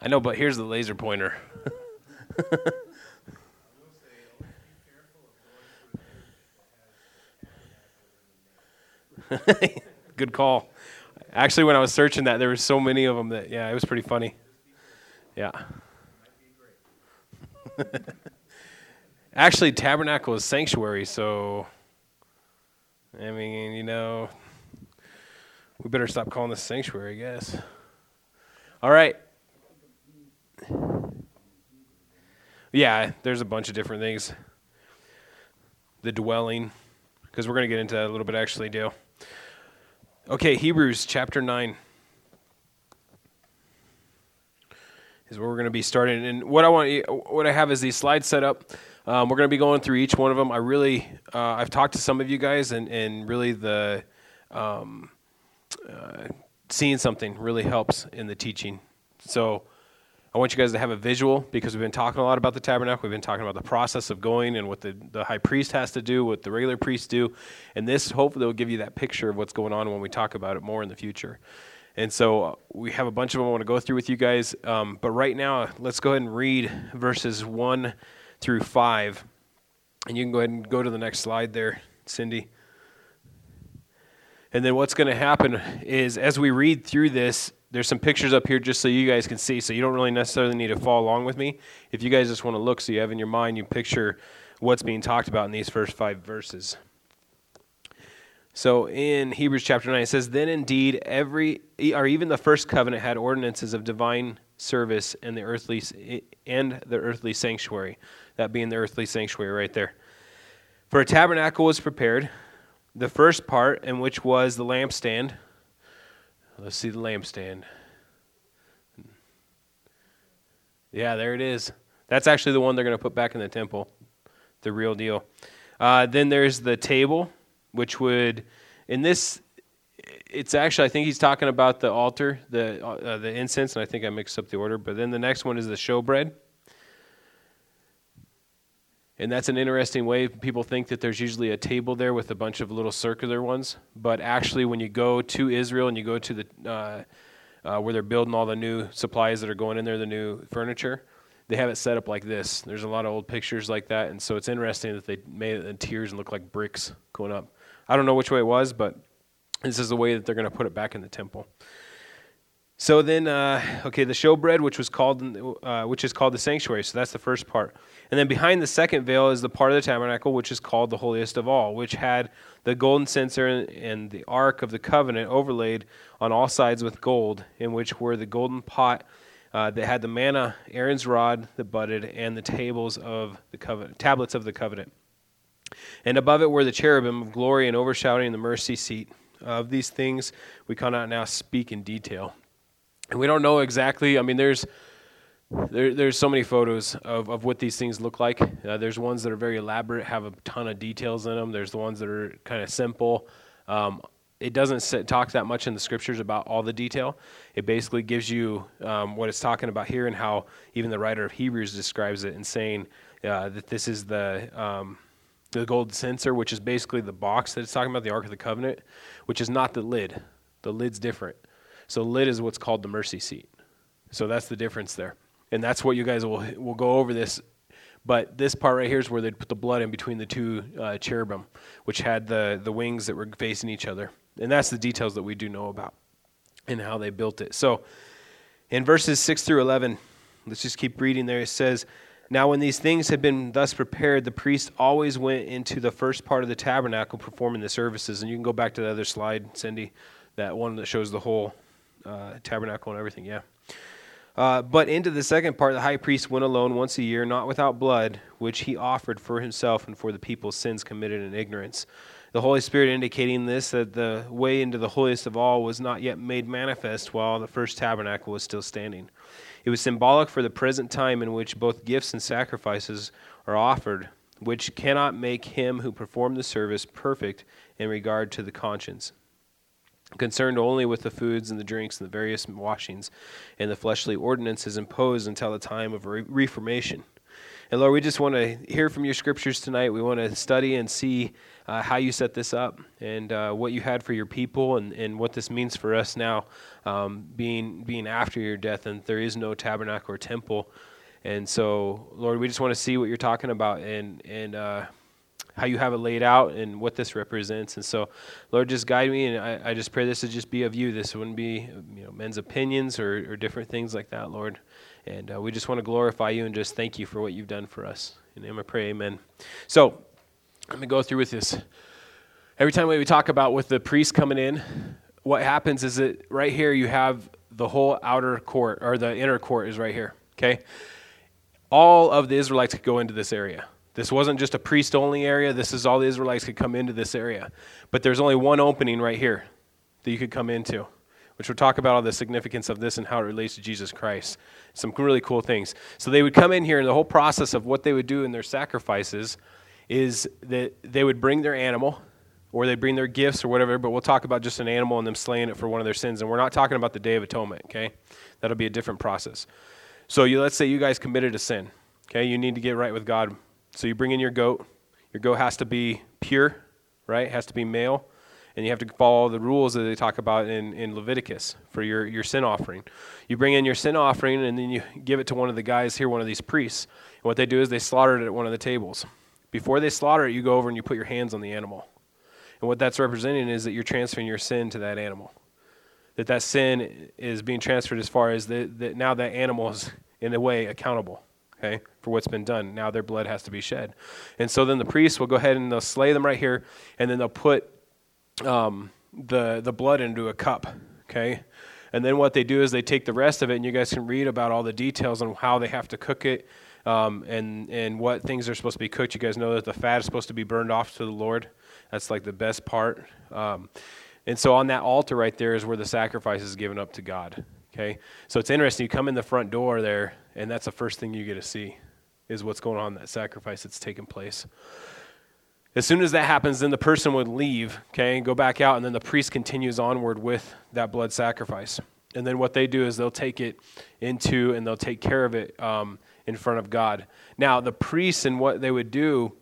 I know, but here's the laser pointer. Good call. Actually, when I was searching that, there were so many of them that, yeah, it was pretty funny. Yeah. Actually, tabernacle is sanctuary, so I mean, you know, we better stop calling this sanctuary, I guess. All right. Yeah, there's a bunch of different things. The dwelling, because we're going to get into that a little bit, actually, Dale. Okay, Hebrews chapter 9 is where we're going to be starting. And what I want, what I have is these slides set up. Um, we're going to be going through each one of them. I really, uh, I've talked to some of you guys, and and really the um, uh, seeing something really helps in the teaching. So I want you guys to have a visual because we've been talking a lot about the tabernacle. We've been talking about the process of going and what the, the high priest has to do, what the regular priests do. And this hopefully will give you that picture of what's going on when we talk about it more in the future. And so uh, we have a bunch of them I want to go through with you guys. Um, but right now, let's go ahead and read verses 1 through 5. And you can go ahead and go to the next slide there, Cindy. And then what's going to happen is as we read through this, there's some pictures up here just so you guys can see. So you don't really necessarily need to follow along with me. If you guys just want to look so you have in your mind, you picture what's being talked about in these first five verses. So in Hebrews chapter 9, it says, Then indeed every, or even the first covenant had ordinances of divine service and the earthly, and the earthly sanctuary. That being the earthly sanctuary right there. For a tabernacle was prepared, the first part, in which was the lampstand Let's see the lampstand. Yeah, there it is. That's actually the one they're going to put back in the temple, the real deal. Uh, then there's the table, which would, in this, it's actually, I think he's talking about the altar, the, uh, the incense, and I think I mixed up the order. But then the next one is the showbread. And that's an interesting way. People think that there's usually a table there with a bunch of little circular ones. But actually, when you go to Israel and you go to the uh, uh, where they're building all the new supplies that are going in there, the new furniture, they have it set up like this. There's a lot of old pictures like that, and so it's interesting that they made it in tiers and look like bricks going up. I don't know which way it was, but this is the way that they're going to put it back in the temple. So then, uh, okay, the showbread, which was called, uh, which is called the sanctuary. So that's the first part. And then behind the second veil is the part of the tabernacle, which is called the holiest of all, which had the golden censer and the ark of the covenant overlaid on all sides with gold, in which were the golden pot uh, that had the manna, Aaron's rod that budded, and the tables of the covenant, tablets of the covenant. And above it were the cherubim of glory and overshadowing the mercy seat. Of these things we cannot now speak in detail and we don't know exactly. I mean, there's there, there's so many photos of, of what these things look like. Uh, there's ones that are very elaborate, have a ton of details in them. There's the ones that are kind of simple. Um, it doesn't sit, talk that much in the scriptures about all the detail. It basically gives you um, what it's talking about here and how even the writer of Hebrews describes it in saying uh, that this is the um, the gold censer, which is basically the box that it's talking about, the Ark of the Covenant, which is not the lid. The lid's different. So lid is what's called the mercy seat. So that's the difference there. And that's what you guys will will go over this. But this part right here is where they'd put the blood in between the two uh, cherubim, which had the, the wings that were facing each other. And that's the details that we do know about and how they built it. So in verses 6 through 11, let's just keep reading there. It says, Now when these things had been thus prepared, the priest always went into the first part of the tabernacle performing the services. And you can go back to the other slide, Cindy, that one that shows the whole uh, tabernacle and everything, yeah. Uh, but into the second part, the high priest went alone once a year, not without blood, which he offered for himself and for the people's sins committed in ignorance. The Holy Spirit indicating this, that the way into the holiest of all was not yet made manifest while the first tabernacle was still standing. It was symbolic for the present time in which both gifts and sacrifices are offered, which cannot make him who performed the service perfect in regard to the conscience concerned only with the foods and the drinks and the various washings and the fleshly ordinances imposed until the time of re- Reformation. And Lord, we just want to hear from your scriptures tonight. We want to study and see uh, how you set this up and uh, what you had for your people and, and what this means for us now, um, being, being after your death, and there is no tabernacle or temple. And so, Lord, we just want to see what you're talking about and, and uh, how you have it laid out and what this represents. And so, Lord, just guide me. And I, I just pray this would just be of you. This wouldn't be you know, men's opinions or, or different things like that, Lord. And uh, we just want to glorify you and just thank you for what you've done for us. In name I pray, amen. So, let me go through with this. Every time we talk about with the priest coming in, what happens is that right here you have the whole outer court, or the inner court is right here, okay? All of the Israelites could go into this area. This wasn't just a priest only area. This is all the Israelites could come into this area. But there's only one opening right here that you could come into, which we'll talk about all the significance of this and how it relates to Jesus Christ. Some really cool things. So they would come in here, and the whole process of what they would do in their sacrifices is that they would bring their animal or they'd bring their gifts or whatever, but we'll talk about just an animal and them slaying it for one of their sins. And we're not talking about the Day of Atonement, okay? That'll be a different process. So you, let's say you guys committed a sin, okay? You need to get right with God so you bring in your goat. Your goat has to be pure, right? It has to be male. And you have to follow the rules that they talk about in, in Leviticus for your, your sin offering. You bring in your sin offering and then you give it to one of the guys here, one of these priests. And what they do is they slaughter it at one of the tables. Before they slaughter it, you go over and you put your hands on the animal. And what that's representing is that you're transferring your sin to that animal. That that sin is being transferred as far as that, that now that animal is, in a way, accountable okay, for what's been done. Now their blood has to be shed. And so then the priests will go ahead and they'll slay them right here, and then they'll put um, the, the blood into a cup, okay? And then what they do is they take the rest of it, and you guys can read about all the details on how they have to cook it um, and, and what things are supposed to be cooked. You guys know that the fat is supposed to be burned off to the Lord. That's like the best part. Um, and so on that altar right there is where the sacrifice is given up to God. Okay? So it's interesting. You come in the front door there, and that's the first thing you get to see is what's going on, that sacrifice that's taking place. As soon as that happens, then the person would leave, okay, and go back out, and then the priest continues onward with that blood sacrifice. And then what they do is they'll take it into and they'll take care of it um, in front of God. Now, the priests and what they would do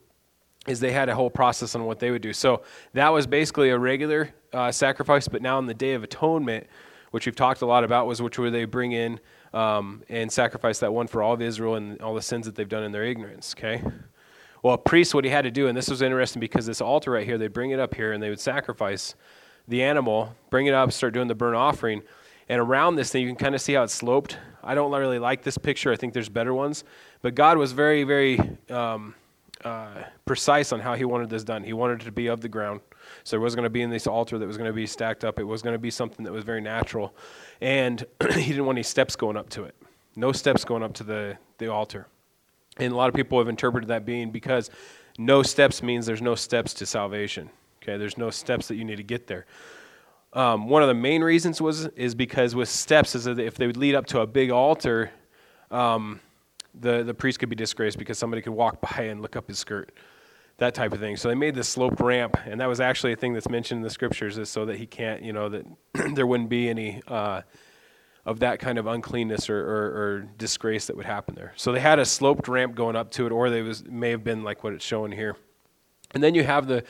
is they had a whole process on what they would do. So that was basically a regular uh, sacrifice, but now on the Day of Atonement, which we've talked a lot about, was which where they bring in um, and sacrifice that one for all of Israel and all the sins that they've done in their ignorance. Okay. Well, a priest, what he had to do, and this was interesting because this altar right here, they'd bring it up here and they would sacrifice the animal, bring it up, start doing the burnt offering. And around this thing, you can kind of see how it's sloped. I don't really like this picture. I think there's better ones. But God was very, very um, uh, precise on how He wanted this done. He wanted it to be of the ground. So it was going to be in this altar that was going to be stacked up. It was going to be something that was very natural. And he didn't want any steps going up to it. No steps going up to the, the altar. And a lot of people have interpreted that being because no steps means there's no steps to salvation. Okay, there's no steps that you need to get there. Um, one of the main reasons was is because with steps is that if they would lead up to a big altar, um, the the priest could be disgraced because somebody could walk by and look up his skirt that type of thing. So they made this sloped ramp, and that was actually a thing that's mentioned in the scriptures, is so that he can't, you know, that there wouldn't be any uh, of that kind of uncleanness or, or, or, disgrace that would happen there. So they had a sloped ramp going up to it, or they was may have been like what it's showing here. And then you have the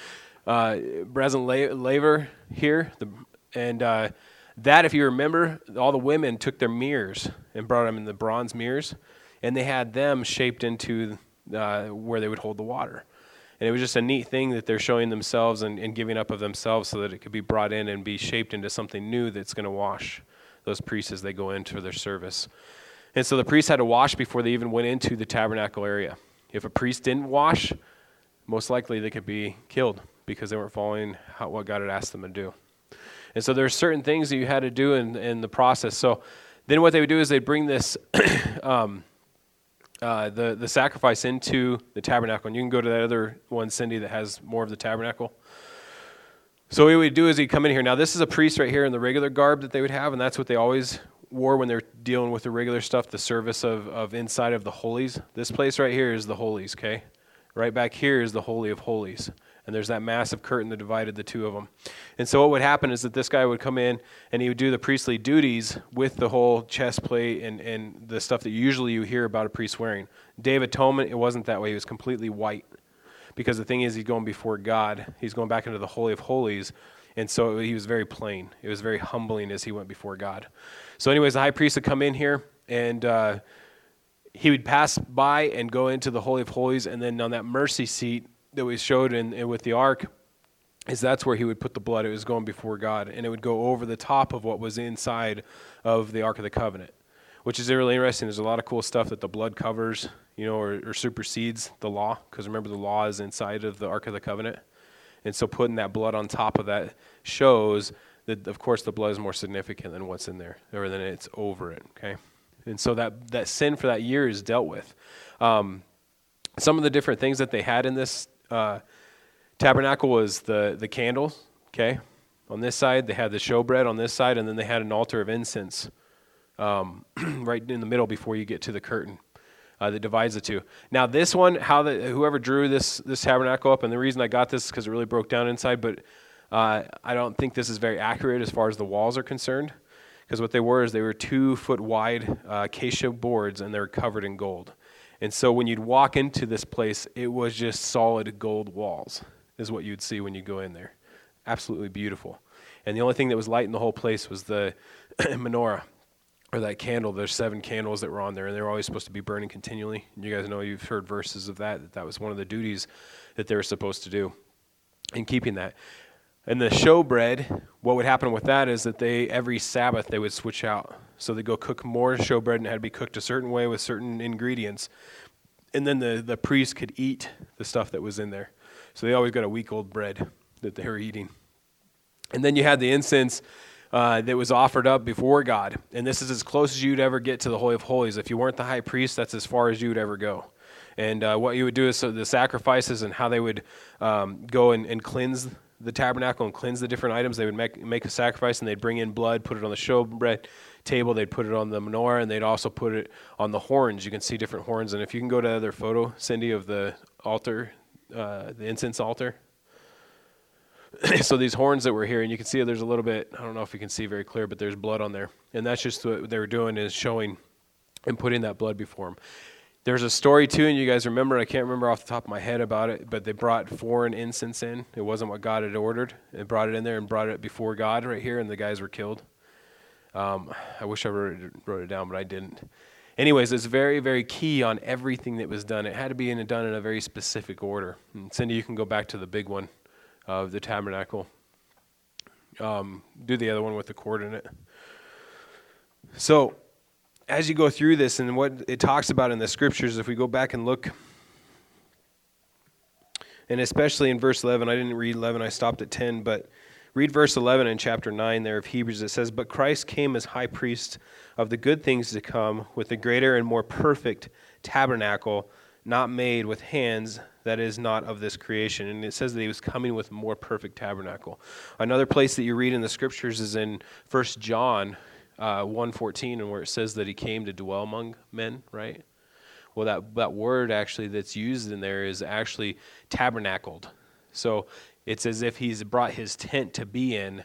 uh, brazen laver here, the, and uh, that, if you remember, all the women took their mirrors and brought them in the bronze mirrors, and they had them shaped into uh, where they would hold the water. And it was just a neat thing that they're showing themselves and, and giving up of themselves so that it could be brought in and be shaped into something new that's going to wash those priests as they go into their service. And so the priests had to wash before they even went into the tabernacle area. If a priest didn't wash, most likely they could be killed because they weren't following how, what God had asked them to do. And so there's certain things that you had to do in, in the process. So then what they would do is they'd bring this um, uh, the, the sacrifice into the tabernacle. And you can go to that other one, Cindy, that has more of the tabernacle. So what he would do is he'd come in here. Now, this is a priest right here in the regular garb that they would have, and that's what they always wore when they're dealing with the regular stuff, the service of, of inside of the holies. This place right here is the holies, okay? Right back here is the Holy of Holies. And there's that massive curtain that divided the two of them. And so what would happen is that this guy would come in and he would do the priestly duties with the whole chest plate and, and the stuff that usually you hear about a priest wearing. Day of Atonement, it wasn't that way. He was completely white. Because the thing is, he's going before God. He's going back into the Holy of Holies. And so he was very plain. It was very humbling as he went before God. So, anyways, the high priest would come in here and uh, he would pass by and go into the Holy of Holies. And then on that mercy seat, that we showed in, in, with the ark is that's where he would put the blood. It was going before God, and it would go over the top of what was inside of the Ark of the Covenant, which is really interesting. There's a lot of cool stuff that the blood covers, you know, or, or supersedes the law, because remember the law is inside of the Ark of the Covenant, and so putting that blood on top of that shows that, of course, the blood is more significant than what's in there, or than it's over it. Okay, and so that that sin for that year is dealt with. Um, some of the different things that they had in this uh, tabernacle was the, the candles, okay? On this side, they had the showbread on this side, and then they had an altar of incense um, right in the middle before you get to the curtain. Uh, that divides the two. Now, this one, how the whoever drew this this tabernacle up, and the reason I got this is because it really broke down inside, but uh, I don't think this is very accurate as far as the walls are concerned, because what they were is they were two foot wide uh, acacia boards, and they were covered in gold. And so when you'd walk into this place, it was just solid gold walls, is what you'd see when you go in there. Absolutely beautiful. And the only thing that was light in the whole place was the menorah, or that candle. There's seven candles that were on there, and they were always supposed to be burning continually. And you guys know you've heard verses of that, that that was one of the duties that they were supposed to do in keeping that. And the showbread, what would happen with that is that they every Sabbath they would switch out. So they go cook more showbread and it had to be cooked a certain way with certain ingredients. And then the, the priest could eat the stuff that was in there. So they always got a week old bread that they were eating. And then you had the incense uh, that was offered up before God. And this is as close as you'd ever get to the Holy of Holies. If you weren't the high priest, that's as far as you would ever go. And uh, what you would do is so the sacrifices and how they would um, go and, and cleanse the tabernacle and cleanse the different items. They would make, make a sacrifice and they'd bring in blood, put it on the showbread table. They'd put it on the menorah and they'd also put it on the horns. You can see different horns. And if you can go to the other photo, Cindy, of the altar, uh, the incense altar. so these horns that were here, and you can see there's a little bit, I don't know if you can see very clear, but there's blood on there. And that's just what they were doing is showing and putting that blood before them. There's a story too, and you guys remember, I can't remember off the top of my head about it, but they brought foreign incense in. It wasn't what God had ordered. They brought it in there and brought it before God right here, and the guys were killed. Um, I wish I wrote it, wrote it down, but I didn't. Anyways, it's very, very key on everything that was done. It had to be in, done in a very specific order. And Cindy, you can go back to the big one of the tabernacle. Um, do the other one with the cord in it. So, as you go through this and what it talks about in the scriptures, if we go back and look, and especially in verse 11, I didn't read 11, I stopped at 10, but read verse 11 in chapter 9 there of Hebrews. It says, But Christ came as high priest of the good things to come with a greater and more perfect tabernacle, not made with hands, that is not of this creation. And it says that he was coming with more perfect tabernacle. Another place that you read in the scriptures is in 1 John uh, 114 and where it says that he came to dwell among men, right? Well, that, that word actually that's used in there is actually tabernacled. So it's as if he's brought his tent to be in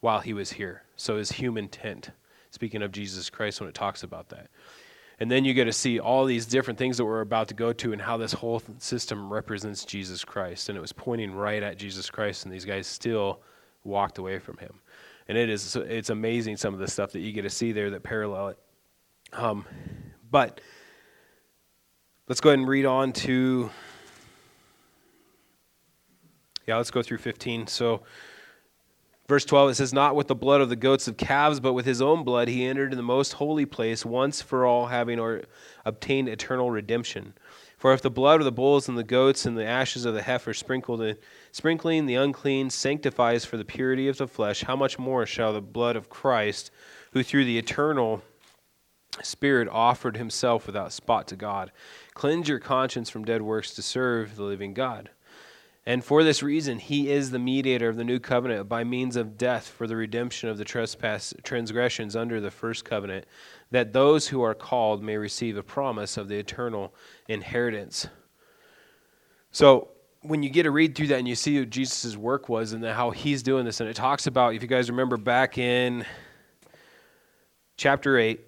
while he was here. So his human tent, speaking of Jesus Christ when it talks about that. And then you get to see all these different things that we're about to go to and how this whole system represents Jesus Christ. And it was pointing right at Jesus Christ, and these guys still walked away from him and it is it's amazing some of the stuff that you get to see there that parallel it. Um, but let's go ahead and read on to yeah, let's go through 15. So verse 12 it says not with the blood of the goats of calves but with his own blood he entered in the most holy place once for all having or obtained eternal redemption. For if the blood of the bulls and the goats and the ashes of the heifer sprinkled in, sprinkling the unclean sanctifies for the purity of the flesh, how much more shall the blood of Christ, who through the eternal Spirit offered himself without spot to God, cleanse your conscience from dead works to serve the living God? And for this reason, he is the mediator of the new covenant by means of death for the redemption of the trespass transgressions under the first covenant, that those who are called may receive a promise of the eternal inheritance. So, when you get to read through that and you see what Jesus' work was and how he's doing this, and it talks about, if you guys remember back in chapter 8,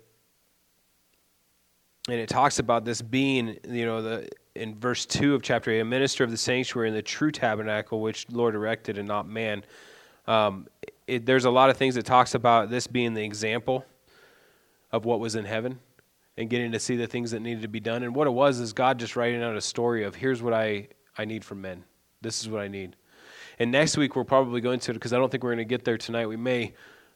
and it talks about this being, you know, the in verse 2 of chapter 8, a minister of the sanctuary in the true tabernacle, which Lord erected and not man. Um, it, there's a lot of things that talks about this being the example of what was in heaven and getting to see the things that needed to be done. And what it was is God just writing out a story of here's what I I need from men. This is what I need. And next week we're probably going to, because I don't think we're going to get there tonight. We may,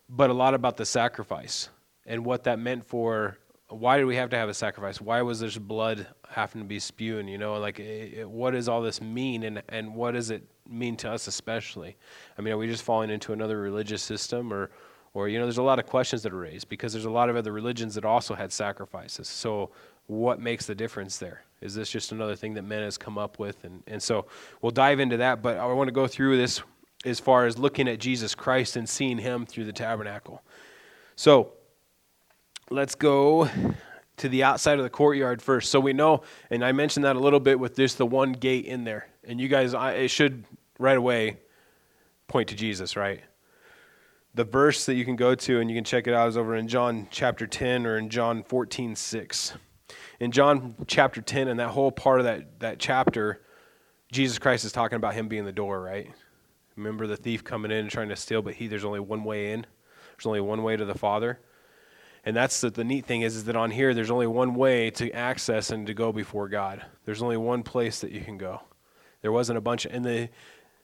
but a lot about the sacrifice and what that meant for. Why did we have to have a sacrifice? Why was this blood having to be spewing? You know, like it, what does all this mean, and and what does it mean to us especially? I mean, are we just falling into another religious system, or or you know, there's a lot of questions that are raised because there's a lot of other religions that also had sacrifices. So what makes the difference there? Is this just another thing that men has come up with? And, and so we'll dive into that, but I want to go through this as far as looking at Jesus Christ and seeing him through the tabernacle. So let's go to the outside of the courtyard first. So we know, and I mentioned that a little bit with just the one gate in there. And you guys, I, it should right away point to Jesus, right? The verse that you can go to and you can check it out is over in John chapter 10 or in John 14, 6 in John chapter 10 and that whole part of that, that chapter, Jesus Christ is talking about him being the door, right? Remember the thief coming in and trying to steal, but he there's only one way in. There's only one way to the Father. And that's the, the neat thing is, is that on here there's only one way to access and to go before God. There's only one place that you can go. There wasn't a bunch of, and the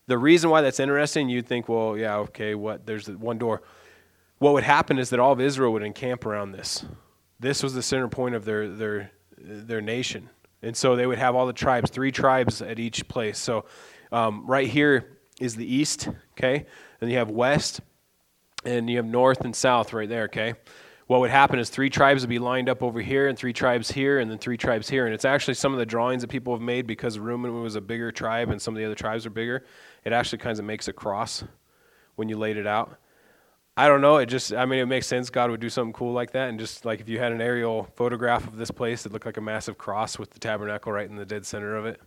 the reason why that's interesting, you'd think, well, yeah, okay, what there's one door. What would happen is that all of Israel would encamp around this. This was the center point of their their their nation. And so they would have all the tribes, three tribes at each place. So um, right here is the east, okay? And you have west, and you have north and south right there, okay? What would happen is three tribes would be lined up over here, and three tribes here, and then three tribes here. And it's actually some of the drawings that people have made because Reuben was a bigger tribe and some of the other tribes are bigger. It actually kind of makes a cross when you laid it out. I don't know. It just, I mean, it makes sense. God would do something cool like that. And just like if you had an aerial photograph of this place, it looked like a massive cross with the tabernacle right in the dead center of it.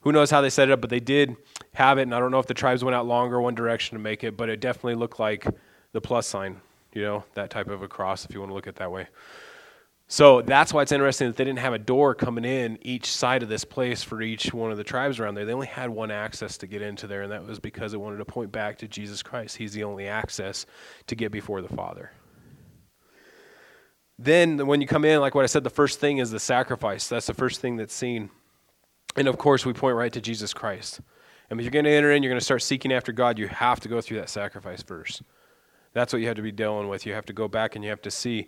Who knows how they set it up, but they did have it. And I don't know if the tribes went out longer one direction to make it, but it definitely looked like the plus sign, you know, that type of a cross if you want to look at it that way. So that's why it's interesting that they didn't have a door coming in each side of this place for each one of the tribes around there. They only had one access to get into there, and that was because it wanted to point back to Jesus Christ. He's the only access to get before the Father. Then, when you come in, like what I said, the first thing is the sacrifice. That's the first thing that's seen. And of course, we point right to Jesus Christ. And if you're going to enter in, you're going to start seeking after God, you have to go through that sacrifice first. That's what you have to be dealing with. You have to go back and you have to see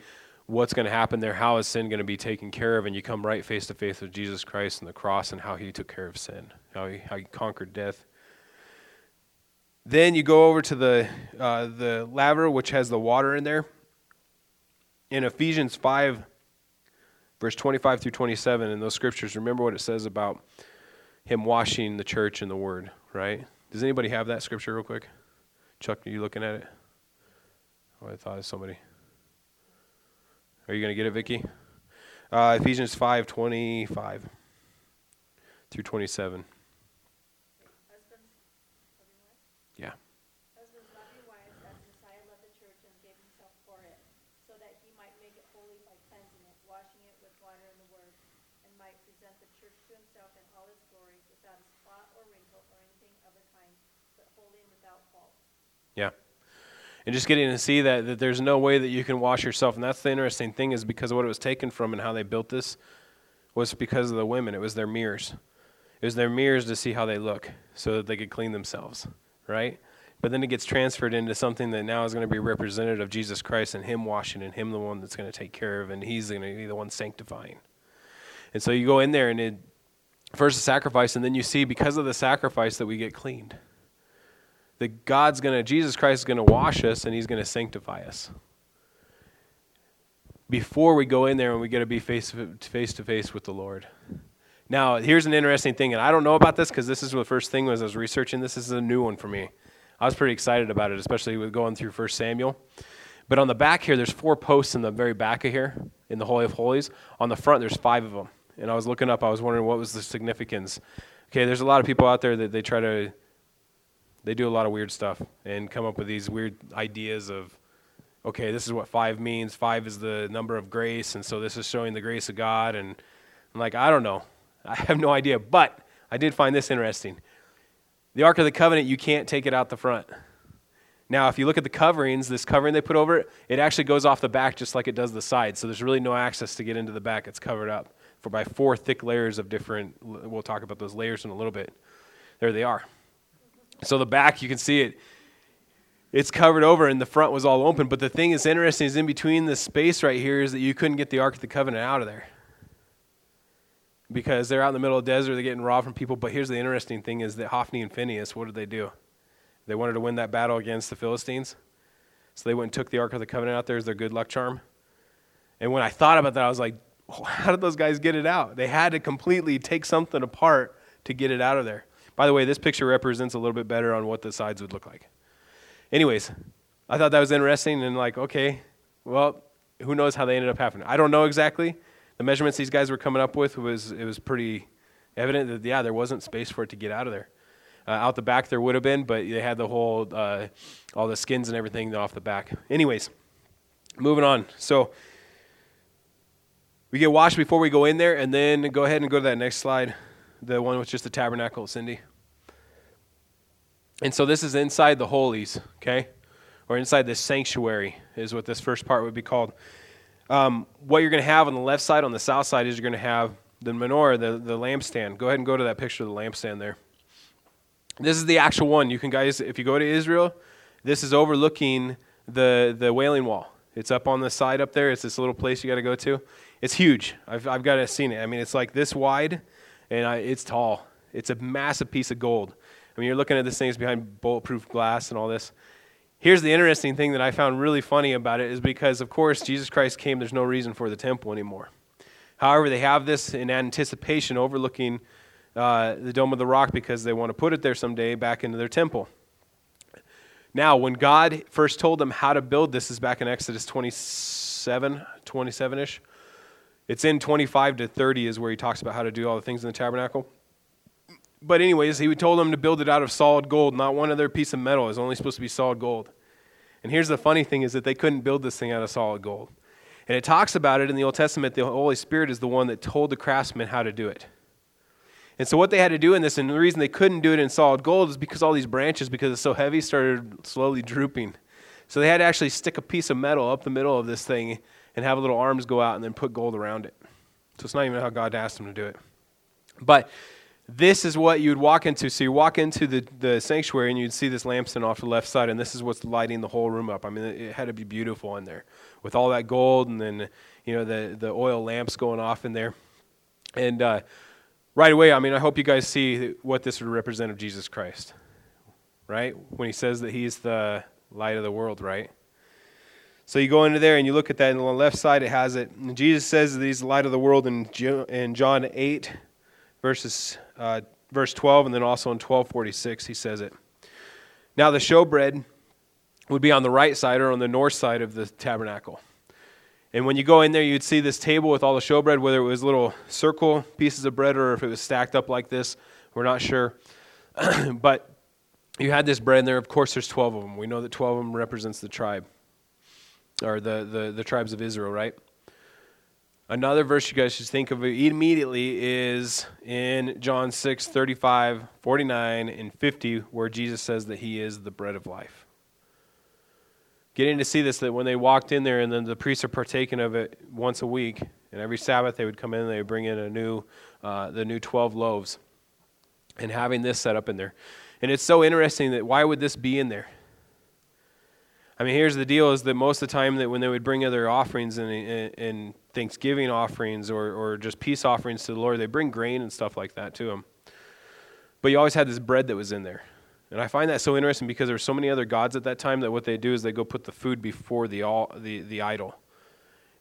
what's going to happen there, how is sin going to be taken care of, and you come right face to face with Jesus Christ and the cross and how he took care of sin, how he, how he conquered death. Then you go over to the, uh, the laver, which has the water in there. In Ephesians 5, verse 25 through 27, in those scriptures, remember what it says about him washing the church in the word, right? Does anybody have that scripture real quick? Chuck, are you looking at it? Oh, I thought of somebody. Are you going to get it, Vicky? Uh, Ephesians 5 25 through 27. Yeah. Husbands, love your wives as Messiah loved the church and gave himself for it, so that he might make it holy by cleansing it, washing it with water and the word, and might present the church to himself in all its glory, without a spot or wrinkle or anything of the kind, but holy and without fault. Yeah and just getting to see that, that there's no way that you can wash yourself. And that's the interesting thing is because of what it was taken from and how they built this was because of the women. It was their mirrors. It was their mirrors to see how they look so that they could clean themselves, right? But then it gets transferred into something that now is going to be representative of Jesus Christ and Him washing and Him the one that's going to take care of and He's going to be the one sanctifying. And so you go in there and it first the sacrifice, and then you see because of the sacrifice that we get cleaned that God's going to, Jesus Christ is going to wash us and he's going to sanctify us. Before we go in there and we get to be face, face to face with the Lord. Now, here's an interesting thing, and I don't know about this because this is the first thing as I was researching. This is a new one for me. I was pretty excited about it, especially with going through First Samuel. But on the back here, there's four posts in the very back of here in the Holy of Holies. On the front, there's five of them. And I was looking up, I was wondering what was the significance Okay, there's a lot of people out there that they try to, they do a lot of weird stuff and come up with these weird ideas of, okay, this is what five means. Five is the number of grace, and so this is showing the grace of God. And I'm like, I don't know. I have no idea. But I did find this interesting. The Ark of the Covenant, you can't take it out the front. Now, if you look at the coverings, this covering they put over it, it actually goes off the back just like it does the side. So there's really no access to get into the back. It's covered up for by four thick layers of different. We'll talk about those layers in a little bit. There they are. So the back, you can see it. It's covered over, and the front was all open. But the thing that's interesting is in between this space right here is that you couldn't get the Ark of the Covenant out of there because they're out in the middle of the desert. They're getting robbed from people. But here's the interesting thing: is that Hophni and Phineas, what did they do? They wanted to win that battle against the Philistines. So they went and took the Ark of the Covenant out there as their good luck charm. And when I thought about that, I was like, how did those guys get it out? They had to completely take something apart to get it out of there. By the way, this picture represents a little bit better on what the sides would look like. Anyways, I thought that was interesting and like, okay, well, who knows how they ended up happening. I don't know exactly. The measurements these guys were coming up with was it was pretty evident that yeah, there wasn't space for it to get out of there. Uh, out the back there would have been, but they had the whole, uh, all the skins and everything off the back. Anyways, moving on. So we get washed before we go in there, and then go ahead and go to that next slide, the one with just the tabernacle, Cindy. And so this is inside the holies, okay? Or inside the sanctuary is what this first part would be called. Um, what you're going to have on the left side, on the south side, is you're going to have the menorah, the, the lampstand. Go ahead and go to that picture of the lampstand there. This is the actual one. You can, guys, if you go to Israel, this is overlooking the, the Wailing Wall. It's up on the side up there. It's this little place you got to go to. It's huge. I've, I've got to seen it. I mean, it's like this wide, and I, it's tall. It's a massive piece of gold. I mean, you're looking at this thing, it's behind bulletproof glass and all this. Here's the interesting thing that I found really funny about it is because, of course, Jesus Christ came, there's no reason for the temple anymore. However, they have this in anticipation overlooking uh, the Dome of the Rock because they want to put it there someday back into their temple. Now, when God first told them how to build this, is back in Exodus 27, 27 ish. It's in 25 to 30 is where he talks about how to do all the things in the tabernacle. But, anyways, he told them to build it out of solid gold. Not one other piece of metal is only supposed to be solid gold. And here's the funny thing is that they couldn't build this thing out of solid gold. And it talks about it in the Old Testament. The Holy Spirit is the one that told the craftsmen how to do it. And so what they had to do in this, and the reason they couldn't do it in solid gold is because all these branches, because it's so heavy, started slowly drooping. So they had to actually stick a piece of metal up the middle of this thing and have little arms go out and then put gold around it. So it's not even how God asked them to do it. But this is what you would walk into. So you walk into the, the sanctuary and you'd see this lampstand off the left side, and this is what's lighting the whole room up. I mean, it had to be beautiful in there with all that gold and then, you know, the, the oil lamps going off in there. And, uh, right away, I mean, I hope you guys see what this would represent of Jesus Christ, right? When he says that he's the light of the world, right? So you go into there and you look at that, and on the left side it has it. And Jesus says that he's the light of the world in, in John 8, verses, uh, verse 12, and then also in 1246 he says it. Now the showbread would be on the right side or on the north side of the tabernacle. And when you go in there, you'd see this table with all the showbread, whether it was little circle pieces of bread or if it was stacked up like this. We're not sure. but you had this bread in there. Of course, there's 12 of them. We know that 12 of them represents the tribe, or the, the, the tribes of Israel, right? Another verse you guys should think of immediately is in John 6, 35, 49, and 50, where Jesus says that he is the bread of life. Getting to see this that when they walked in there and then the priests are partaking of it once a week and every sabbath they would come in and they would bring in a new uh, the new 12 loaves and having this set up in there. And it's so interesting that why would this be in there i mean here's the deal is that most of the time that when they would bring other offerings and, and thanksgiving offerings or, or just peace offerings to the lord they bring grain and stuff like that to him but you always had this bread that was in there and I find that so interesting because there were so many other gods at that time that what they do is they go put the food before the, all, the, the idol.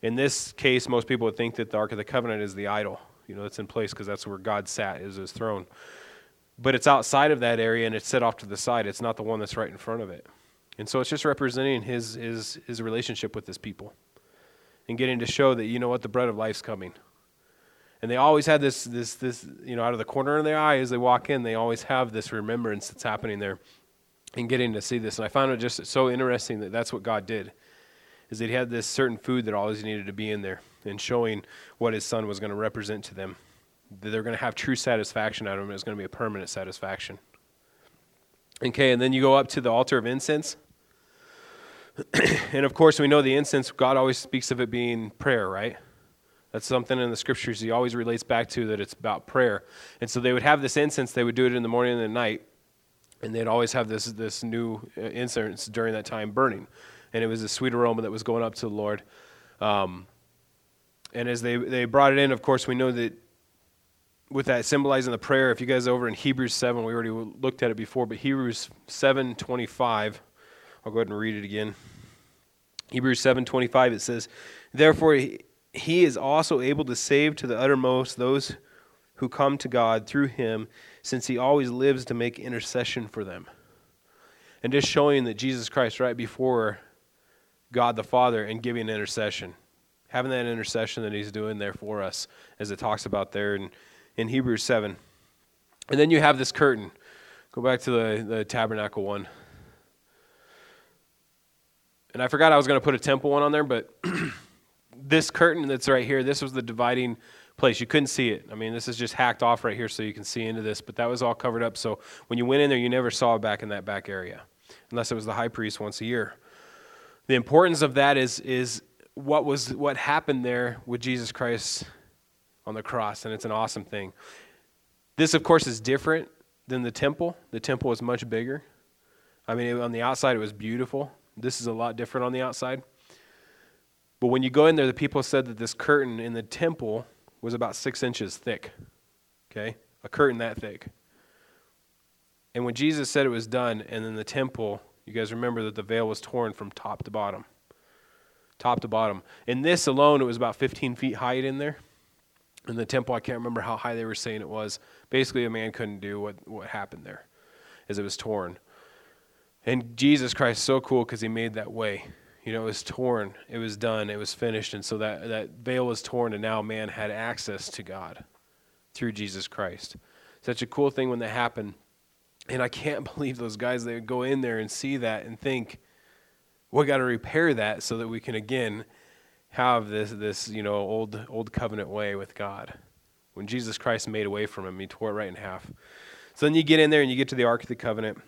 In this case, most people would think that the Ark of the Covenant is the idol, you know, that's in place because that's where God sat, is his throne. But it's outside of that area and it's set off to the side. It's not the one that's right in front of it. And so it's just representing his, his, his relationship with his people and getting to show that, you know what, the bread of life's coming. And they always had this, this, this, you know, out of the corner of their eye as they walk in, they always have this remembrance that's happening there and getting to see this. And I found it just so interesting that that's what God did, is that He had this certain food that always needed to be in there and showing what His Son was going to represent to them. That they're going to have true satisfaction out of Him. It's going to be a permanent satisfaction. Okay, and then you go up to the altar of incense. and of course, we know the incense, God always speaks of it being prayer, right? That's something in the scriptures he always relates back to that it's about prayer. And so they would have this incense, they would do it in the morning and the night, and they'd always have this, this new uh, incense during that time burning. And it was a sweet aroma that was going up to the Lord. Um, and as they, they brought it in, of course, we know that with that symbolizing the prayer, if you guys over in Hebrews 7, we already looked at it before, but Hebrews 7.25, I'll go ahead and read it again. Hebrews 7.25, it says, Therefore he is also able to save to the uttermost those who come to God through him, since he always lives to make intercession for them. And just showing that Jesus Christ, right before God the Father, and giving an intercession, having that intercession that he's doing there for us, as it talks about there in, in Hebrews 7. And then you have this curtain. Go back to the, the tabernacle one. And I forgot I was going to put a temple one on there, but this curtain that's right here, this was the dividing place. You couldn't see it. I mean, this is just hacked off right here so you can see into this, but that was all covered up. So when you went in there, you never saw it back in that back area, unless it was the high priest once a year. The importance of that is is what was what happened there with Jesus Christ on the cross, and it's an awesome thing. This, of course, is different than the temple. The temple was much bigger. I mean, on the outside, it was beautiful. This is a lot different on the outside. But when you go in there, the people said that this curtain in the temple was about six inches thick. Okay? A curtain that thick. And when Jesus said it was done, and in the temple, you guys remember that the veil was torn from top to bottom. Top to bottom. In this alone, it was about 15 feet high in there. In the temple, I can't remember how high they were saying it was. Basically, a man couldn't do what, what happened there as it was torn. And Jesus Christ so cool because he made that way. You know, it was torn, it was done, it was finished. And so that, that veil was torn, and now man had access to God through Jesus Christ. Such a cool thing when that happened. And I can't believe those guys, would go in there and see that and think, we got to repair that so that we can again have this, this you know, old, old covenant way with God. When Jesus Christ made away from him, he tore it right in half. So then you get in there and you get to the Ark of the Covenant.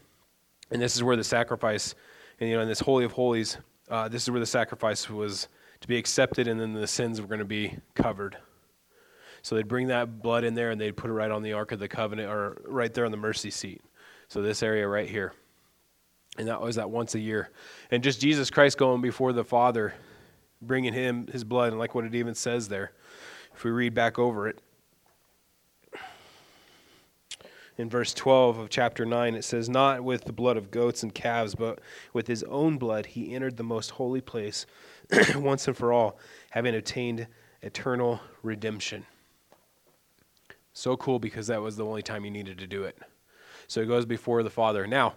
And this is where the sacrifice, and you know, in this Holy of Holies, uh, this is where the sacrifice was to be accepted, and then the sins were going to be covered. So they'd bring that blood in there and they'd put it right on the Ark of the Covenant, or right there on the mercy seat. So this area right here. And that was that once a year. And just Jesus Christ going before the Father, bringing him his blood, and like what it even says there, if we read back over it, in verse 12 of chapter 9, it says, Not with the blood of goats and calves, but with his own blood he entered the most holy place once and for all, having obtained eternal redemption. So cool because that was the only time he needed to do it. So he goes before the Father. Now,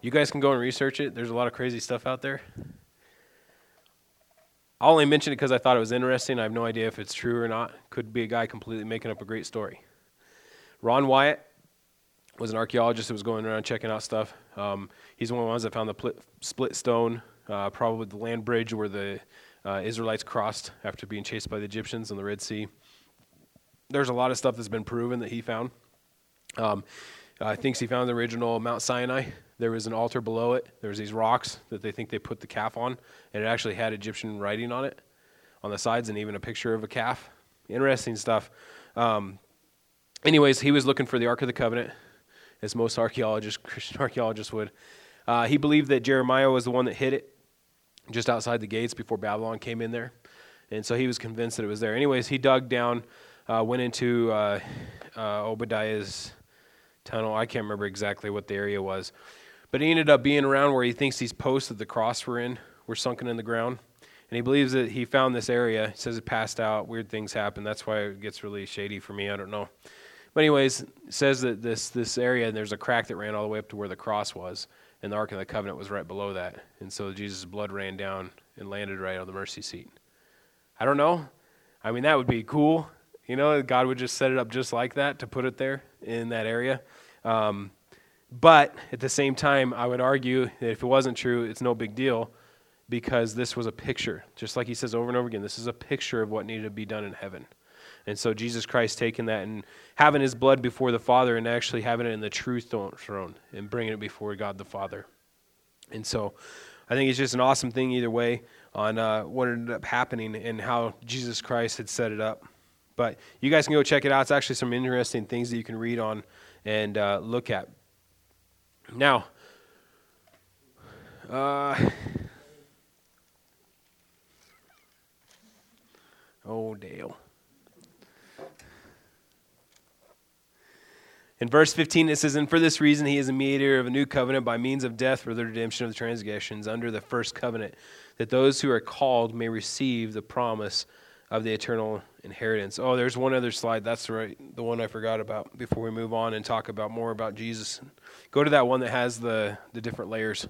you guys can go and research it. There's a lot of crazy stuff out there. I'll only mentioned it because I thought it was interesting. I have no idea if it's true or not. Could be a guy completely making up a great story. Ron Wyatt was an archaeologist that was going around checking out stuff. Um, he's one of the ones that found the pl- split stone, uh, probably the land bridge where the uh, Israelites crossed after being chased by the Egyptians in the Red Sea. There's a lot of stuff that's been proven that he found. Um, uh, thinks he found the original Mount Sinai. There was an altar below it. There was these rocks that they think they put the calf on, and it actually had Egyptian writing on it, on the sides, and even a picture of a calf. Interesting stuff. Um, anyways, he was looking for the Ark of the Covenant, as most archaeologists, Christian archaeologists would. Uh, he believed that Jeremiah was the one that hid it just outside the gates before Babylon came in there. And so he was convinced that it was there. Anyways, he dug down, uh, went into uh, uh Obadiah's tunnel. I can't remember exactly what the area was. But he ended up being around where he thinks these posts that the cross were in were sunken in the ground. And he believes that he found this area. He says it passed out. Weird things happen. That's why it gets really shady for me. I don't know. But anyways, says that this this area and there's a crack that ran all the way up to where the cross was, and the Ark of the Covenant was right below that. And so Jesus' blood ran down and landed right on the mercy seat. I don't know. I mean, that would be cool. You know, God would just set it up just like that to put it there in that area. Um, but at the same time, I would argue that if it wasn't true, it's no big deal because this was a picture. Just like he says over and over again, this is a picture of what needed to be done in heaven. And so Jesus Christ taking that and having his blood before the Father and actually having it in the true throne and bringing it before God the Father. And so I think it's just an awesome thing either way on uh, what ended up happening and how Jesus Christ had set it up. But you guys can go check it out. It's actually some interesting things that you can read on and uh, look at. Now, uh, oh, Dale. In verse 15, it says, And for this reason he is a mediator of a new covenant by means of death for the redemption of the transgressions under the first covenant, that those who are called may receive the promise of the eternal inheritance. Oh, there's one other slide. That's right, the one I forgot about before we move on and talk about more about Jesus. Go to that one that has the, the different layers.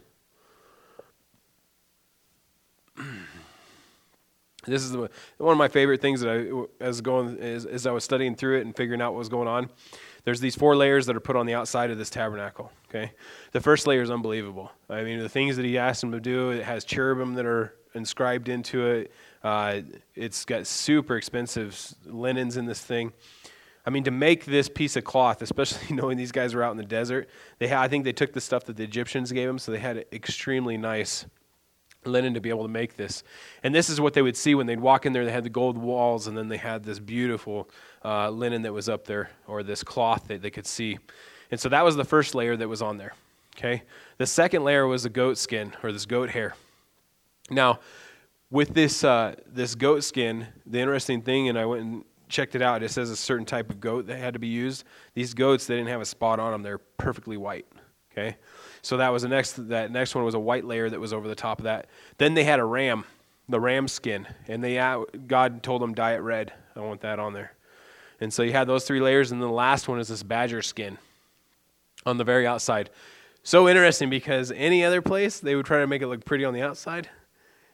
This is the, one of my favorite things that I as going as, as I was studying through it and figuring out what was going on there's these four layers that are put on the outside of this tabernacle. Okay, the first layer is unbelievable. I mean, the things that he asked him to do. It has cherubim that are inscribed into it. Uh, it's got super expensive linens in this thing. I mean, to make this piece of cloth, especially knowing these guys were out in the desert, they had, I think they took the stuff that the Egyptians gave them, so they had extremely nice linen to be able to make this. And this is what they would see when they'd walk in there. They had the gold walls, and then they had this beautiful uh, linen that was up there, or this cloth that they could see. And so that was the first layer that was on there. Okay. The second layer was the goat skin, or this goat hair. Now, with this uh, this goat skin, the interesting thing, and I went and checked it out. It says a certain type of goat that had to be used. These goats, they didn't have a spot on them; they're perfectly white. Okay. So that was the next. That next one was a white layer that was over the top of that. Then they had a ram, the ram skin, and they God told them dye it red. I want that on there. And so you had those three layers, and then the last one is this badger skin on the very outside. So interesting because any other place they would try to make it look pretty on the outside,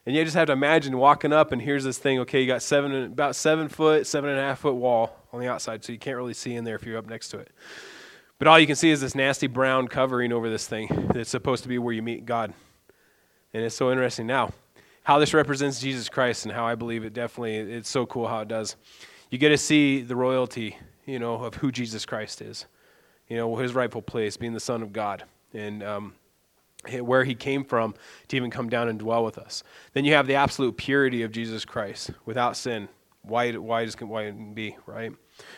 and you just have to imagine walking up and here's this thing. Okay, you got seven about seven foot, seven and a half foot wall on the outside, so you can't really see in there if you're up next to it. But all you can see is this nasty brown covering over this thing that's supposed to be where you meet God. And it's so interesting now how this represents Jesus Christ and how I believe it definitely it's so cool how it does. You get to see the royalty, you know, of who Jesus Christ is. You know, his rightful place, being the Son of God, and um, where he came from to even come down and dwell with us. Then you have the absolute purity of Jesus Christ without sin. Why, why, does, why it be, right?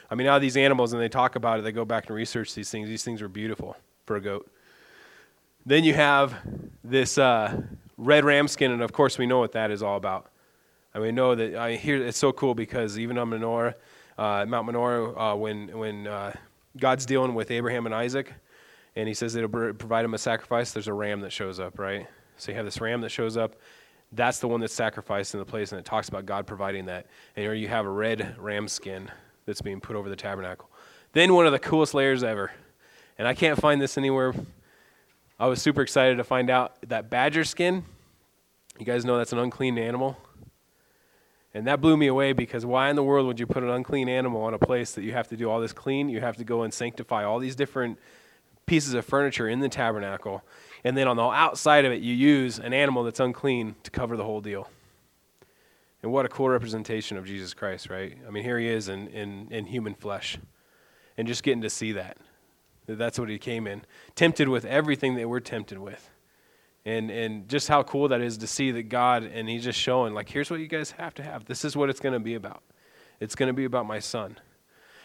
I mean, now these animals, and they talk about it, they go back and research these things. These things are beautiful for a goat. Then you have this uh, red ram skin, and of course, we know what that is all about. And we know that I hear it's so cool because even on Moriah, uh, Mount Moriah, uh, when when uh, God's dealing with Abraham and Isaac, and He says that He'll provide him a sacrifice, there's a ram that shows up, right? So you have this ram that shows up. That's the one that's sacrificed in the place, and it talks about God providing that. And here you have a red ram skin that's being put over the tabernacle. Then one of the coolest layers ever, and I can't find this anywhere. I was super excited to find out that badger skin. You guys know that's an unclean animal. And that blew me away because why in the world would you put an unclean animal on a place that you have to do all this clean? You have to go and sanctify all these different pieces of furniture in the tabernacle. And then on the outside of it, you use an animal that's unclean to cover the whole deal. And what a cool representation of Jesus Christ, right? I mean, here he is in, in, in human flesh. And just getting to see that. That's what he came in. Tempted with everything that we're tempted with. And, and just how cool that is to see that God, and he's just showing, like, here's what you guys have to have. This is what it's going to be about. It's going to be about my son.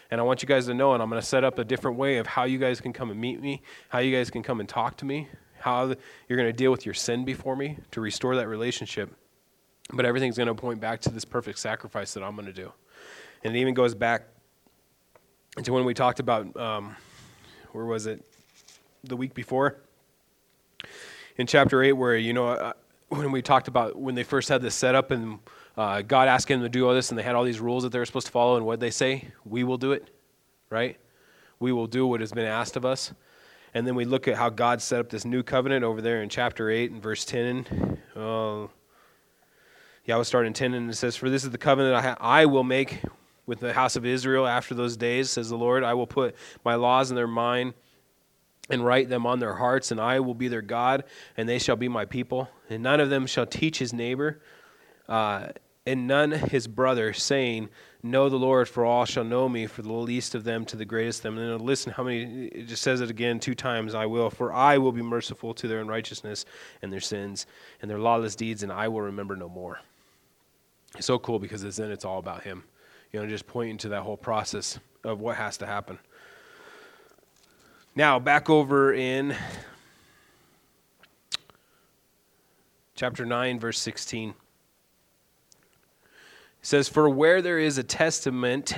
And I want you guys to know, and I'm going to set up a different way of how you guys can come and meet me, how you guys can come and talk to me, how you're going to deal with your sin before me to restore that relationship. But everything's going to point back to this perfect sacrifice that I'm going to do. And it even goes back to when we talked about, um, where was it? The week before? In chapter 8, where, you know, uh, when we talked about when they first had this set up and uh, God asked them to do all this and they had all these rules that they were supposed to follow, and what they say? We will do it, right? We will do what has been asked of us. And then we look at how God set up this new covenant over there in chapter 8 and verse 10. Oh, yeah, I was starting 10, and it says, For this is the covenant I, ha- I will make with the house of Israel after those days, says the Lord. I will put my laws in their mind and write them on their hearts, and I will be their God, and they shall be my people. And none of them shall teach his neighbor, uh, and none his brother, saying, Know the Lord, for all shall know me, for the least of them to the greatest of them. And listen how many, it just says it again two times I will, for I will be merciful to their unrighteousness and their sins and their lawless deeds, and I will remember no more. It's so cool because then it's all about him. You know, just pointing to that whole process of what has to happen. Now, back over in chapter 9, verse 16. It says, For where there is a testament,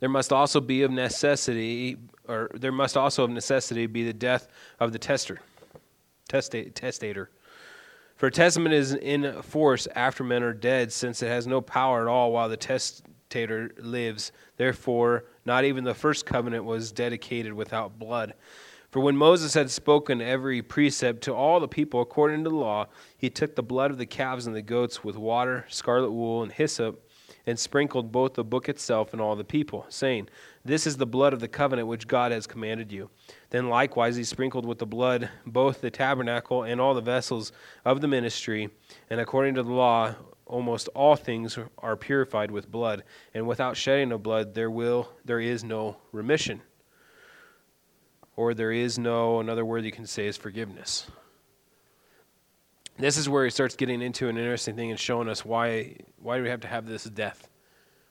there must also be of necessity, or there must also of necessity be the death of the tester, testator. For a testament is in force after men are dead, since it has no power at all while the testator lives. Therefore, not even the first covenant was dedicated without blood. For when Moses had spoken every precept to all the people according to the law, he took the blood of the calves and the goats with water, scarlet wool, and hyssop, and sprinkled both the book itself and all the people, saying, This is the blood of the covenant which God has commanded you. Then likewise he sprinkled with the blood both the tabernacle and all the vessels of the ministry, and according to the law, almost all things are purified with blood, and without shedding of blood there will there is no remission. Or there is no another word you can say is forgiveness. This is where he starts getting into an interesting thing and showing us why why do we have to have this death?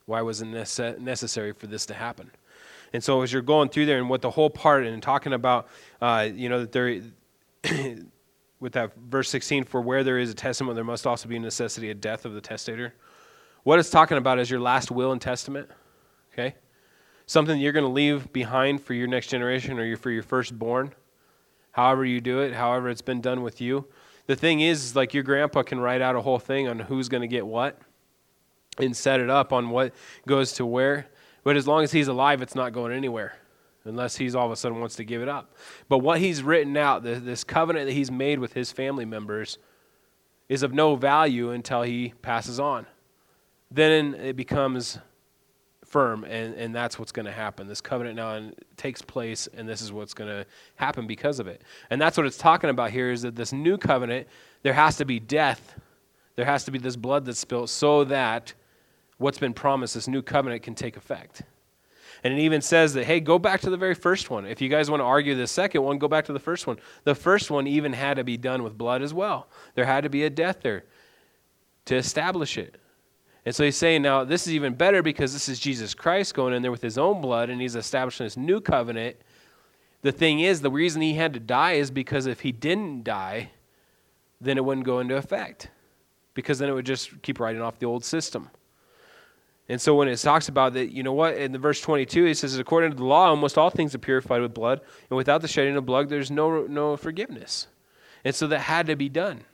Why was it necessary for this to happen? And so as you're going through there and what the whole part and talking about, uh, you know, that there with that verse 16, for where there is a testament, there must also be a necessity of death of the testator. What it's talking about is your last will and testament, okay? Something you're going to leave behind for your next generation or for your firstborn, however you do it, however it's been done with you. The thing is, like your grandpa can write out a whole thing on who's going to get what and set it up on what goes to where. But as long as he's alive, it's not going anywhere unless he's all of a sudden wants to give it up. But what he's written out, this covenant that he's made with his family members, is of no value until he passes on. Then it becomes firm, and, and that's what's going to happen. This covenant now takes place, and this is what's going to happen because of it. And that's what it's talking about here is that this new covenant, there has to be death. There has to be this blood that's spilled so that what's been promised, this new covenant, can take effect. And it even says that, hey, go back to the very first one. If you guys want to argue the second one, go back to the first one. The first one even had to be done with blood as well. There had to be a death there to establish it. And so he's saying now this is even better because this is Jesus Christ going in there with his own blood and he's establishing this new covenant. The thing is, the reason he had to die is because if he didn't die, then it wouldn't go into effect. Because then it would just keep writing off the old system. And so when it talks about that, you know what, in the verse 22, he says, according to the law, almost all things are purified with blood, and without the shedding of blood, there's no, no forgiveness. And so that had to be done.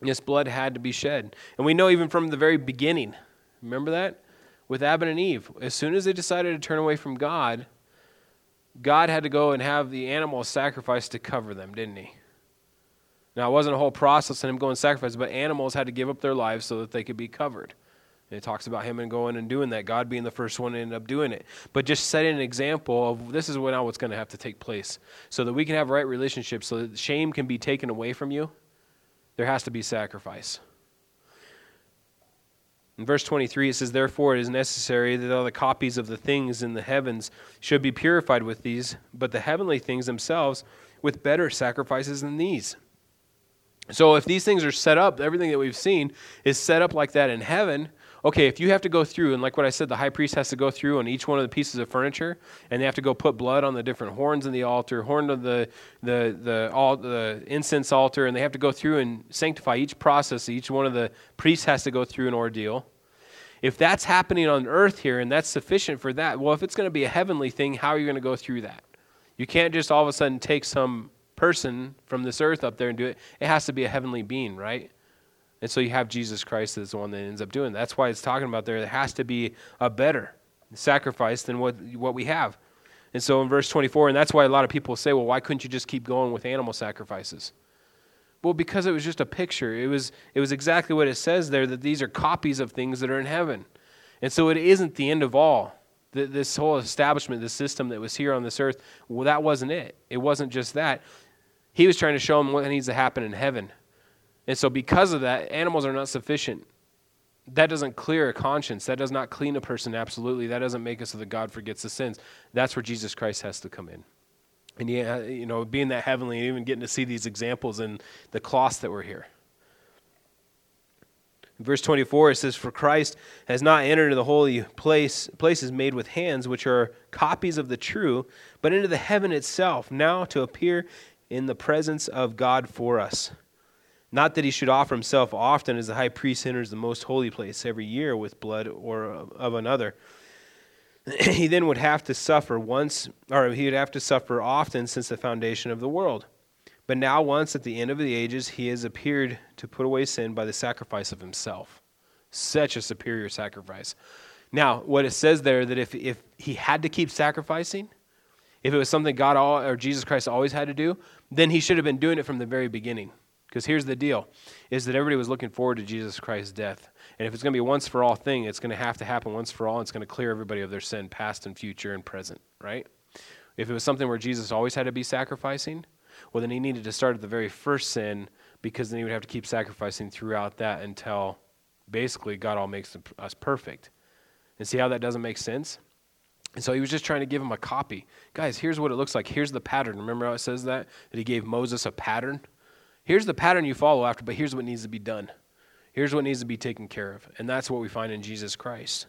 This blood had to be shed. And we know even from the very beginning, remember that? With Adam and Eve, as soon as they decided to turn away from God, God had to go and have the animal sacrificed to cover them, didn't he? Now, it wasn't a whole process in him going sacrifice, but animals had to give up their lives so that they could be covered. And it talks about him and going and doing that, God being the first one to end up doing it. But just setting an example of this is now what's going to have to take place so that we can have right relationships, so that shame can be taken away from you. There has to be sacrifice. In verse 23, it says, Therefore it is necessary that all the copies of the things in the heavens should be purified with these, but the heavenly things themselves with better sacrifices than these. So if these things are set up, everything that we've seen is set up like that in heaven, okay, if you have to go through, and like what I said, the high priest has to go through on each one of the pieces of furniture, and they have to go put blood on the different horns in the altar, horn of the the the all the incense altar, and they have to go through and sanctify each process. Each one of the priests has to go through an ordeal. If that's happening on earth here, and that's sufficient for that, well, if it's going to be a heavenly thing, how are you going to go through that? You can't just all of a sudden take some person from this earth up there and do it. It has to be a heavenly being, right? And so you have Jesus Christ as the one that ends up doing. That. That's why it's talking about there. There has to be a better sacrifice than what what we have. And so in verse 24, and that's why a lot of people say, well, why couldn't you just keep going with animal sacrifices? Well, because it was just a picture. It was it was exactly what it says there that these are copies of things that are in heaven. And so it isn't the end of all. This whole establishment, this system that was here on this earth, well, that wasn't it. It wasn't just that. He was trying to show them what needs to happen in heaven. And so, because of that, animals are not sufficient. That doesn't clear a conscience. That does not clean a person absolutely. That doesn't make it so that God forgets the sins. That's where Jesus Christ has to come in. And yeah, uh, you know, being that heavenly and even getting to see these examples in the cloths that were here. In verse 24, it says, For Christ has not entered into the holy place, places made with hands, which are copies of the true, but into the heaven itself, now to appear in the presence of God for us. Not that he should offer himself often as the high priest enters the most holy place every year with blood or of another. he then would have to suffer once, or he would have to suffer often since the foundation of the world. But now, once at the end of the ages, he has appeared to put away sin by the sacrifice of himself. Such a superior sacrifice. Now, what it says there that if, if he had to keep sacrificing, if it was something God all, or Jesus Christ always had to do, then he should have been doing it from the very beginning. Because here's the deal is that everybody was looking forward to Jesus Christ's death. And if it's going to be a once for all thing, it's going to have to happen once for all. And It's going to clear everybody of their sin, past and future and present, right? If it was something where Jesus always had to be sacrificing, well, then he needed to start at the very first sin because then he would have to keep sacrificing throughout that until basically God all makes us perfect. And see how that doesn't make sense? And so he was just trying to give him a copy. Guys, here's what it looks like. Here's the pattern. Remember how it says that? That he gave Moses a pattern? Here's the pattern you follow after, but here's what needs to be done. Here's what needs to be taken care of. And that's what we find in Jesus Christ.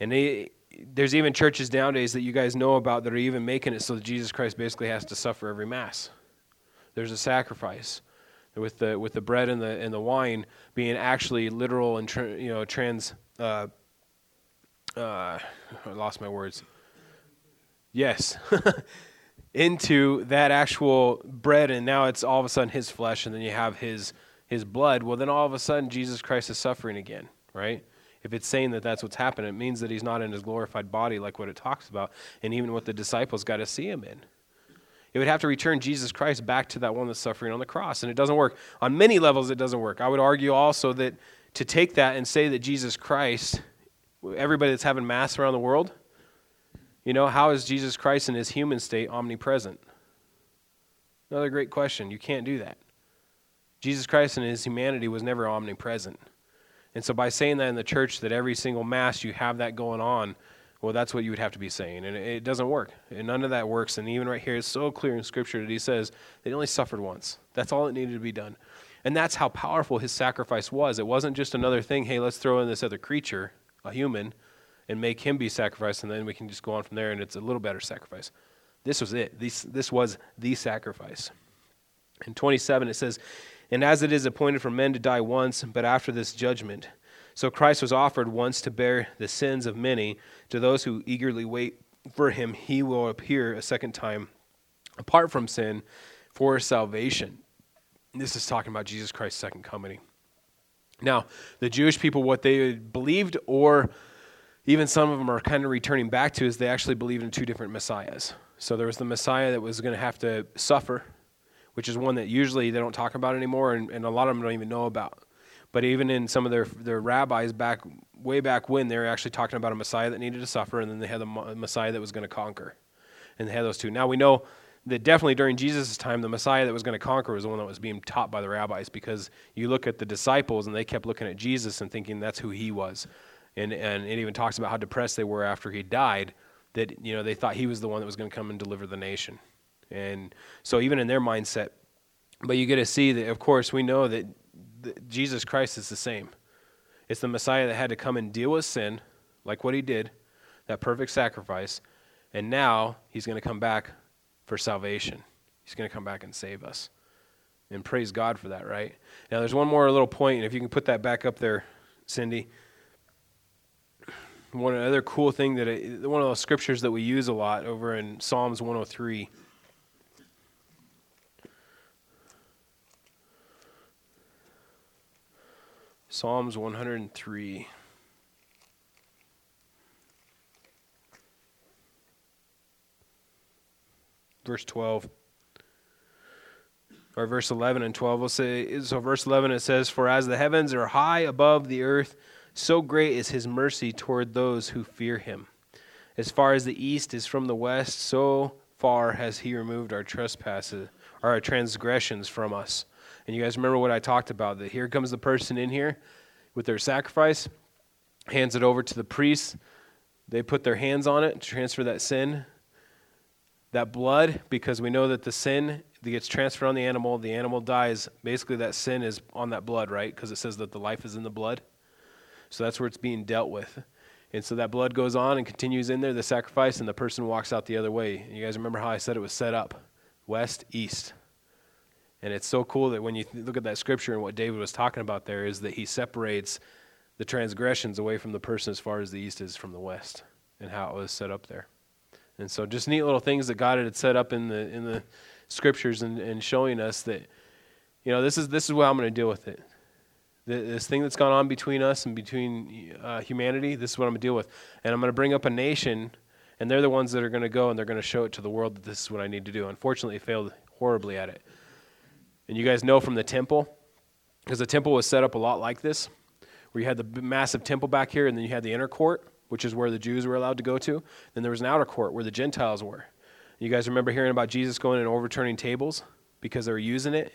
And they, there's even churches nowadays that you guys know about that are even making it so that Jesus Christ basically has to suffer every Mass. There's a sacrifice. With the, with the bread and the, and the wine being actually literal and tra- you know, trans. Uh, uh, I lost my words. Yes. into that actual bread and now it's all of a sudden his flesh and then you have his his blood. Well then all of a sudden jesus christ is suffering again right? If it's saying that that's what's happening it means that he's not in his glorified body like what it talks about and even what the disciples got to see him in. It would have to return jesus christ back to that one that's suffering on the cross and it doesn't work. On many levels it doesn't work. I would argue also that to take that and say that jesus christ everybody that's having mass around the world you know, how is Jesus Christ in his human state omnipresent? Another great question. You can't do that. Jesus Christ in his humanity was never omnipresent. And so by saying that in the church that every single mass you have that going on, well, that's what you would have to be saying. And it doesn't work. And none of that works. And even right here, it's so clear in Scripture that he says they only suffered once. That's all that needed to be done. And that's how powerful his sacrifice was. It wasn't just another thing, hey, let's throw in this other creature, a human and make him be sacrificed, and then we can just go on from there, and it's a little better sacrifice. This was it. This, this was the sacrifice. In 27, it says, And as it is appointed for men to die once, but after this judgment. So Christ was offered once to bear the sins of many. To those who eagerly wait for him, he will appear a second time, apart from sin, for salvation. This is talking about Jesus Christ's second coming. Now, the Jewish people, what they believed or even some of them are kind of returning back to is they actually believed in two different messiahs. So there was the Messiah that was going to have to suffer, which is one that usually they don't talk about anymore, and, and a lot of them don't even know about. But even in some of their their rabbis back way back when, they were actually talking about a Messiah that needed to suffer, and then they had the Messiah that was going to conquer, and they had those two. Now we know that definitely during Jesus' time, the Messiah that was going to conquer was the one that was being taught by the rabbis, because you look at the disciples and they kept looking at Jesus and thinking that's who he was and and it even talks about how depressed they were after he died. That you know they thought he was the one that was going to come and deliver the nation, and so even in their mindset. But you get to see that, of course, we know that Jesus Christ is the same. It's the Messiah that had to come and deal with sin, like what he did, that perfect sacrifice, and now he's going to come back for salvation. He's going to come back and save us. And praise God for that, right? Now, there's one more little point, and if you can put that back up there, Cindy one other cool thing that one of those scriptures that we use a lot over in Psalms 103. Psalms 103. Verse 12. or verse 11 and 12 will say so verse 11 it says for as the heavens are high above the earth so great is his mercy toward those who fear him as far as the east is from the west so far has he removed our trespasses our transgressions from us and you guys remember what i talked about that here comes the person in here with their sacrifice hands it over to the priests they put their hands on it to transfer that sin that blood because we know that the sin that gets transferred on the animal, the animal dies. Basically, that sin is on that blood, right? Because it says that the life is in the blood. So that's where it's being dealt with. And so that blood goes on and continues in there, the sacrifice, and the person walks out the other way. You guys remember how I said it was set up west, east. And it's so cool that when you look at that scripture and what David was talking about there is that he separates the transgressions away from the person as far as the east is from the west and how it was set up there. And so just neat little things that God had set up in the in the scriptures and, and showing us that, you know, this is this is what I'm going to deal with it. This thing that's gone on between us and between uh, humanity, this is what I'm going to deal with. And I'm going to bring up a nation, and they're the ones that are going to go and they're going to show it to the world that this is what I need to do. Unfortunately, failed horribly at it. And you guys know from the temple, because the temple was set up a lot like this, where you had the massive temple back here, and then you had the inner court, which is where the Jews were allowed to go to. Then there was an outer court where the Gentiles were. You guys remember hearing about Jesus going and overturning tables because they were using it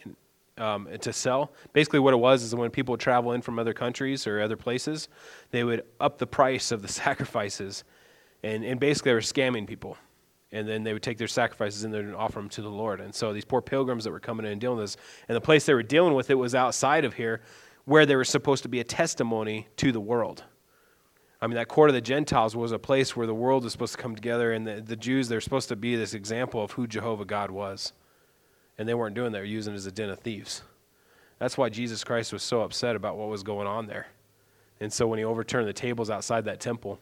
um, to sell? Basically, what it was is when people would travel in from other countries or other places, they would up the price of the sacrifices. And, and basically, they were scamming people. And then they would take their sacrifices and offer them to the Lord. And so these poor pilgrims that were coming in and dealing with this, and the place they were dealing with it was outside of here where there was supposed to be a testimony to the world. I mean, that court of the Gentiles was a place where the world was supposed to come together, and the, the Jews, they're supposed to be this example of who Jehovah God was. And they weren't doing that, they were using it as a den of thieves. That's why Jesus Christ was so upset about what was going on there. And so when he overturned the tables outside that temple,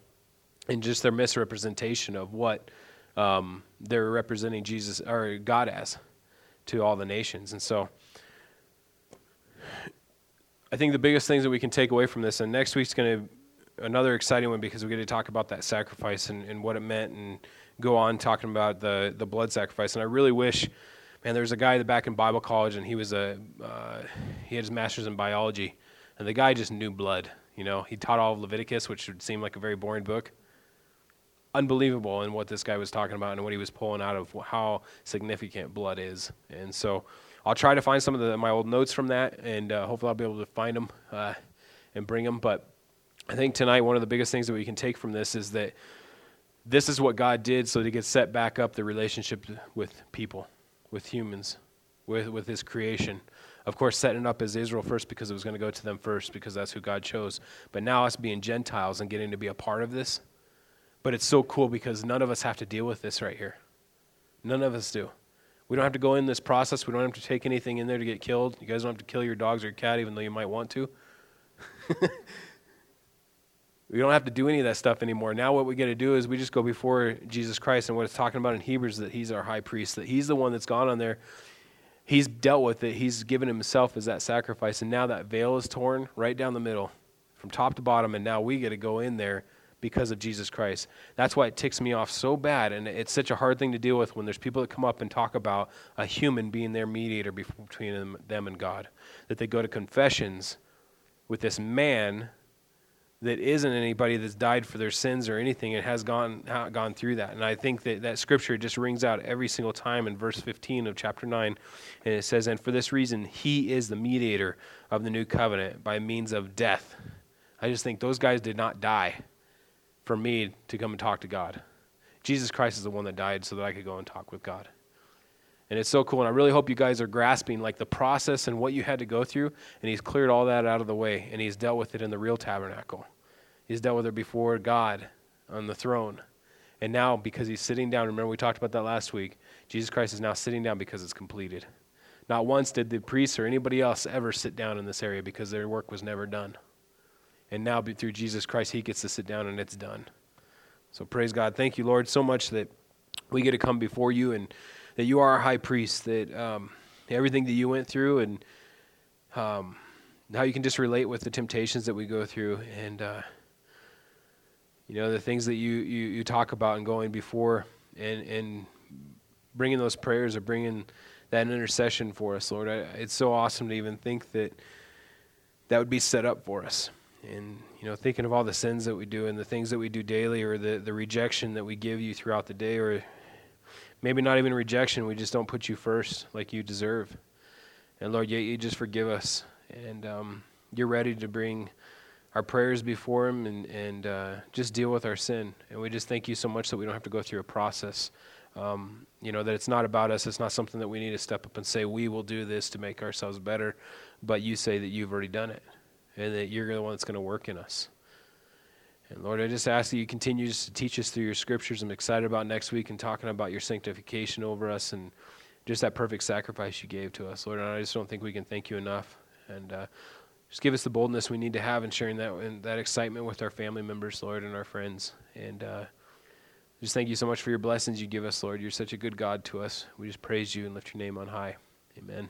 and just their misrepresentation of what um, they're representing Jesus or God as to all the nations. And so I think the biggest things that we can take away from this, and next week's going to another exciting one because we get to talk about that sacrifice and, and what it meant and go on talking about the, the blood sacrifice. And I really wish, man, there was a guy back in Bible college and he was a, uh, he had his master's in biology and the guy just knew blood. You know, he taught all of Leviticus, which would seem like a very boring book. Unbelievable in what this guy was talking about and what he was pulling out of how significant blood is. And so I'll try to find some of the, my old notes from that and uh, hopefully I'll be able to find them uh, and bring them. But I think tonight one of the biggest things that we can take from this is that this is what God did so that He could set back up the relationship with people, with humans, with, with His creation. Of course, setting it up as Israel first because it was going to go to them first because that's who God chose. But now us being Gentiles and getting to be a part of this. But it's so cool because none of us have to deal with this right here. None of us do. We don't have to go in this process. We don't have to take anything in there to get killed. You guys don't have to kill your dogs or your cat, even though you might want to. We don't have to do any of that stuff anymore. Now, what we got to do is we just go before Jesus Christ, and what it's talking about in Hebrews is that He's our high priest, that He's the one that's gone on there. He's dealt with it. He's given Himself as that sacrifice, and now that veil is torn right down the middle, from top to bottom, and now we get to go in there because of Jesus Christ. That's why it ticks me off so bad, and it's such a hard thing to deal with when there's people that come up and talk about a human being their mediator between them and God. That they go to confessions with this man that isn't anybody that's died for their sins or anything and has gone gone through that. And I think that that scripture just rings out every single time in verse 15 of chapter 9. And it says, And for this reason, he is the mediator of the new covenant by means of death. I just think those guys did not die for me to come and talk to God. Jesus Christ is the one that died so that I could go and talk with God. And it's so cool. And I really hope you guys are grasping like the process and what you had to go through. And he's cleared all that out of the way and he's dealt with it in the real tabernacle. He's dealt with her before God on the throne. And now, because he's sitting down, remember we talked about that last week, Jesus Christ is now sitting down because it's completed. Not once did the priests or anybody else ever sit down in this area because their work was never done. And now, through Jesus Christ, he gets to sit down and it's done. So praise God. Thank you, Lord, so much that we get to come before you and that you are our high priest, that um, everything that you went through and um, how you can just relate with the temptations that we go through. And, uh, you know the things that you, you, you talk about and going before and, and bringing those prayers or bringing that intercession for us, Lord. I, it's so awesome to even think that that would be set up for us. And, you know, thinking of all the sins that we do and the things that we do daily or the, the rejection that we give you throughout the day, or maybe not even rejection, we just don't put you first like you deserve. And Lord, yet you just forgive us. And um, you're ready to bring our prayers before Him and, and uh, just deal with our sin. And we just thank you so much that we don't have to go through a process. Um, you know, that it's not about us. It's not something that we need to step up and say, we will do this to make ourselves better. But you say that you've already done it and that you're the one that's going to work in us. And Lord, I just ask that you continue to teach us through your scriptures. I'm excited about next week and talking about your sanctification over us and just that perfect sacrifice you gave to us, Lord. And I just don't think we can thank you enough. And uh, just give us the boldness we need to have in sharing that and that excitement with our family members, Lord, and our friends. And uh, just thank you so much for your blessings you give us, Lord. You're such a good God to us. We just praise you and lift your name on high. Amen.